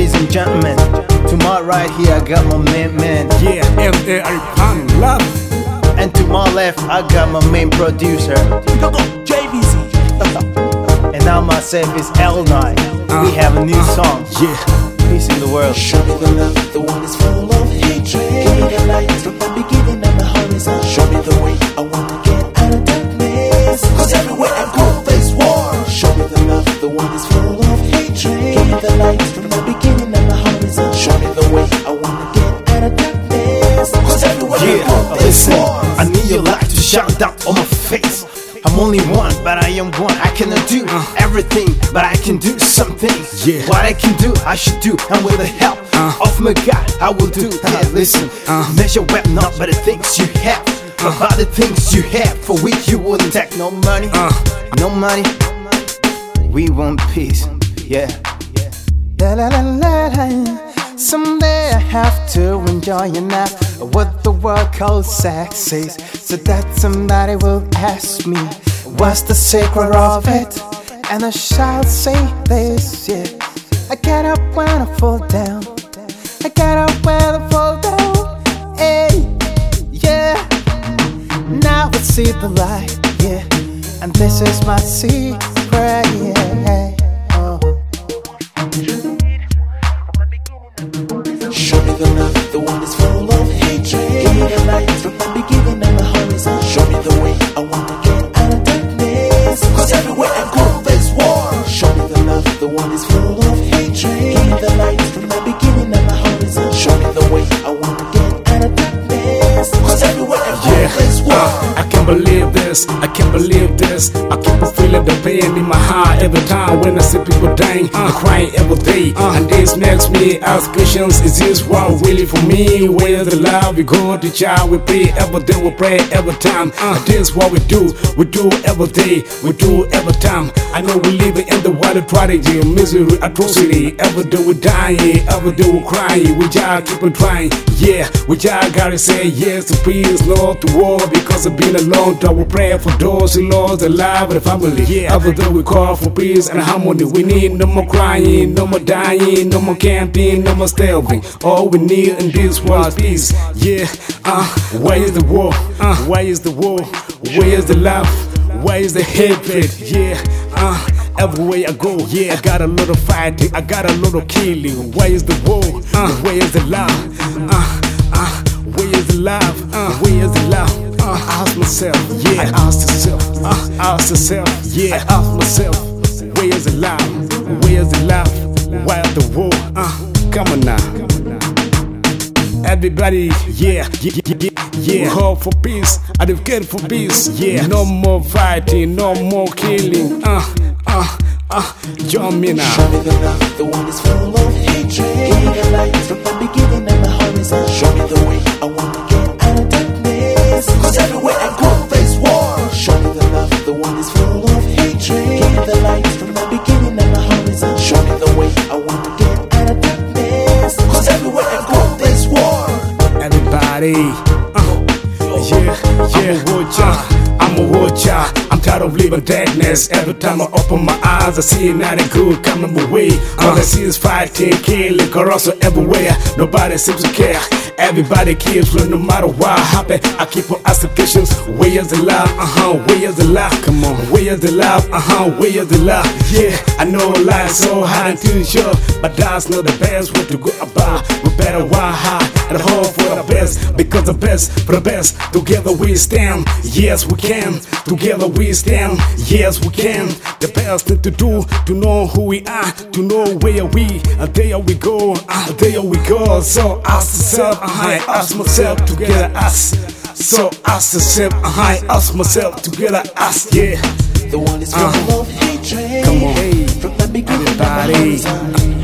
ladies and gentlemen. To my right here, I got my main man. Yeah, M.A. Pan Love. And to my left, I got my main producer. JVZ. And now myself is L9. we uh-huh, have a new uh-huh. song. Yeah. Peace in the world. Show me the love, the one is full of hatred. Give me the light from the beginning and the horizon. Show me the way I wanna get out of darkness. Cause everywhere I go, there's war. Show me the love, the one is full war. I need your light to shine down on my face. I'm only one, but I am one. I cannot do uh. everything, but I can do something. Yeah. What I can do, I should do, and with the help uh. of my God, I will do. Uh. Yeah, listen. Measure well not by the things you have, but by the things you have, for which you wouldn't take no money, no money. We want peace. Yeah. La la la la la. Someday I have to enjoy enough what the world calls sexy, so that somebody will ask me, What's the secret of it? And I shall say this, yeah. I get up when I fall down. I get up when I fall down. Hey, yeah. Now I see the light, yeah. And this is my secret, yeah. This. I can't believe this. I keep on feeling the pain in my heart every time when I see people dying, uh, crying every day. and this makes me ask questions: Is this what really for me? Where the love we go to child? We pray every day, we pray every time. Uh, this what we do. We do every day. We do every time. I know we live in the world of tragedy, misery, atrocity. Every day we dying, every day we crying. We just keep on trying. Yeah, we just gotta say yes to peace, not to war. Because it's been a long time. We pray for those who lost their life and the family. Yeah, every day we call for peace and harmony. We need no more crying, no more dying, no more camping, no more starving. All we need in this world is peace. Yeah, uh, where is the war? Uh, where is the war? Where is the love? Where is the hatred? Yeah, uh, everywhere I go, yeah, I got a lot of fighting, I got a lot of killing. Where is the war? Uh, where is the love? Uh, uh, where is the love? Uh, where is the love? I ask myself, yeah, I ask myself, uh, I ask myself, yeah, I ask myself, where is the love? Where is the love? Why the war? Uh, come on now. Everybody, yeah, yeah, yeah, yeah, yeah. We hope for peace, advocate for peace, yeah. No more fighting, no more killing, uh, uh, uh. Join me now. Show the love, the one is full of hatred. The light from the beginning and the horizon. Show me the way I wanna get out of darkness. Cause everywhere I go, there's war. Everybody, uh, yeah, yeah. I'm a watcher, I'm a watcher. I'm tired of living darkness. Every time I open my eyes, I see nothing good coming my way. All I see is fighting, killing, corruption everywhere. Nobody seems to care. Everybody keeps running no matter what happen. I keep on asking questions. Where is the love? Uh huh. Where is the love? Come on. Where is the love? Uh huh. Where is the love? Yeah, I know life's so hard to sure, but that's not the best way to go about. We better work hard and hope for best, because the best for the best. Together we stand. Yes, we can. Together we stand. Yes, we can. The best thing to do to know who we are, to know where we, and there we go. Ah, there we go. So ask yourself, I ask myself together us. So ask yourself, I ask myself together us. Yeah. The one is full Uh. of hatred. Come on, hey, From the beginning and everybody.